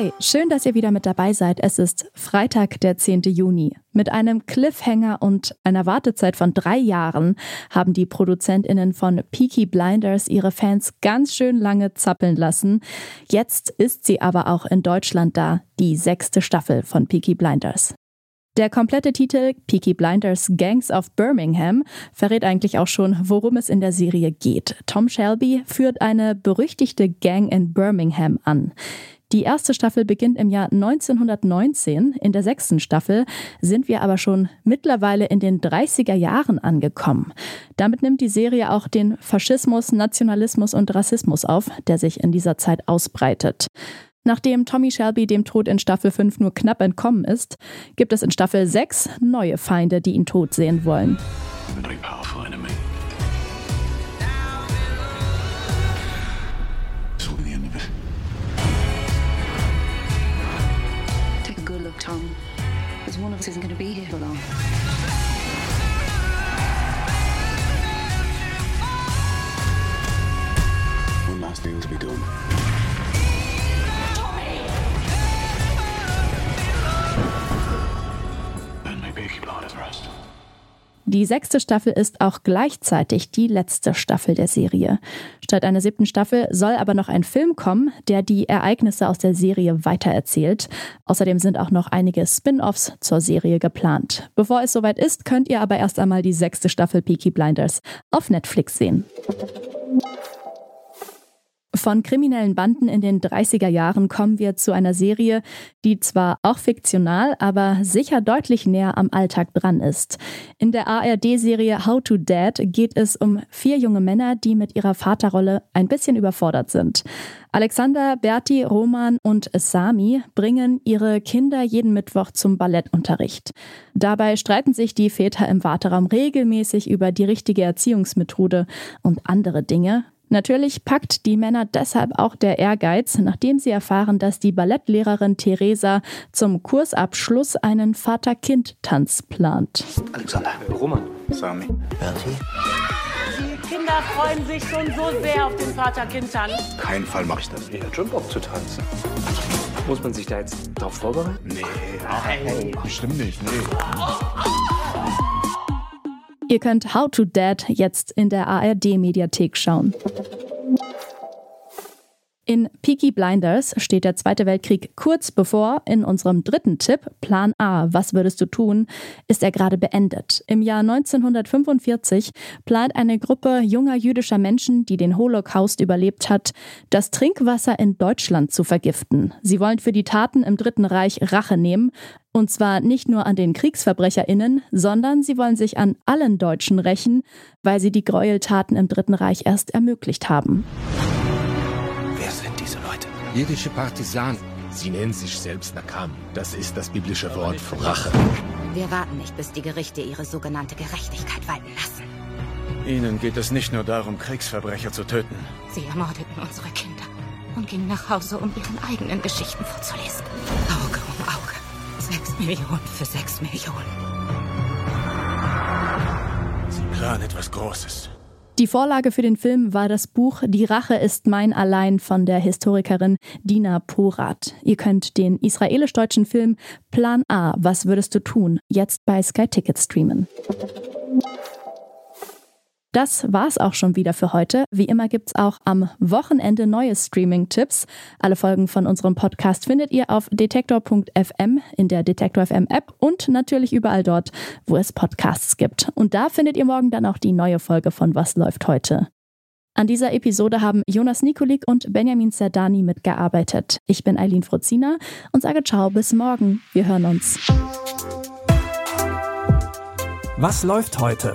Hi, schön, dass ihr wieder mit dabei seid. Es ist Freitag, der 10. Juni. Mit einem Cliffhanger und einer Wartezeit von drei Jahren haben die ProduzentInnen von Peaky Blinders ihre Fans ganz schön lange zappeln lassen. Jetzt ist sie aber auch in Deutschland da, die sechste Staffel von Peaky Blinders. Der komplette Titel Peaky Blinders Gangs of Birmingham verrät eigentlich auch schon, worum es in der Serie geht. Tom Shelby führt eine berüchtigte Gang in Birmingham an. Die erste Staffel beginnt im Jahr 1919. In der sechsten Staffel sind wir aber schon mittlerweile in den 30er Jahren angekommen. Damit nimmt die Serie auch den Faschismus, Nationalismus und Rassismus auf, der sich in dieser Zeit ausbreitet. Nachdem Tommy Shelby dem Tod in Staffel 5 nur knapp entkommen ist, gibt es in Staffel 6 neue Feinde, die ihn tot sehen wollen. Isn't going to be here for long. Die sechste Staffel ist auch gleichzeitig die letzte Staffel der Serie. Statt einer siebten Staffel soll aber noch ein Film kommen, der die Ereignisse aus der Serie weitererzählt. Außerdem sind auch noch einige Spin-offs zur Serie geplant. Bevor es soweit ist, könnt ihr aber erst einmal die sechste Staffel Peaky Blinders auf Netflix sehen. Von kriminellen Banden in den 30er Jahren kommen wir zu einer Serie, die zwar auch fiktional, aber sicher deutlich näher am Alltag dran ist. In der ARD-Serie How to Dad geht es um vier junge Männer, die mit ihrer Vaterrolle ein bisschen überfordert sind. Alexander, Berti, Roman und Sami bringen ihre Kinder jeden Mittwoch zum Ballettunterricht. Dabei streiten sich die Väter im Warteraum regelmäßig über die richtige Erziehungsmethode und andere Dinge, Natürlich packt die Männer deshalb auch der Ehrgeiz, nachdem sie erfahren, dass die Ballettlehrerin Theresa zum Kursabschluss einen Vater-Kind-Tanz plant. Alexander, Roman, Sami, Bertie. Die Kinder freuen sich schon so sehr auf den Vater-Kind-Tanz. Kein Fall mache ich das. Ich hätte schon Bock zu tanzen. Muss man sich da jetzt drauf vorbereiten? Nee, hey. bestimmt nicht, nee. Ihr könnt How to Dad jetzt in der ARD-Mediathek schauen. In Peaky Blinders steht der Zweite Weltkrieg kurz bevor. In unserem dritten Tipp, Plan A, was würdest du tun, ist er gerade beendet. Im Jahr 1945 plant eine Gruppe junger jüdischer Menschen, die den Holocaust überlebt hat, das Trinkwasser in Deutschland zu vergiften. Sie wollen für die Taten im Dritten Reich Rache nehmen. Und zwar nicht nur an den KriegsverbrecherInnen, sondern sie wollen sich an allen Deutschen rächen, weil sie die Gräueltaten im Dritten Reich erst ermöglicht haben. Jüdische Partisanen. Sie nennen sich selbst Nakam. Das ist das biblische Wort für Rache. Wir warten nicht, bis die Gerichte ihre sogenannte Gerechtigkeit walten lassen. Ihnen geht es nicht nur darum, Kriegsverbrecher zu töten. Sie ermordeten unsere Kinder und gingen nach Hause, um ihren eigenen Geschichten vorzulesen. Auge. Sechs Millionen für sechs Millionen. Sie planen etwas Großes. Die Vorlage für den Film war das Buch Die Rache ist mein allein von der Historikerin Dina Porat. Ihr könnt den israelisch-deutschen Film Plan A, was würdest du tun, jetzt bei Sky Ticket streamen. Das war's auch schon wieder für heute. Wie immer gibt's auch am Wochenende neue Streaming-Tipps. Alle Folgen von unserem Podcast findet ihr auf detektor.fm in der Detektor FM App und natürlich überall dort, wo es Podcasts gibt. Und da findet ihr morgen dann auch die neue Folge von Was läuft heute. An dieser Episode haben Jonas Nikolik und Benjamin Zerdani mitgearbeitet. Ich bin Eileen Frozina und sage ciao bis morgen. Wir hören uns. Was läuft heute?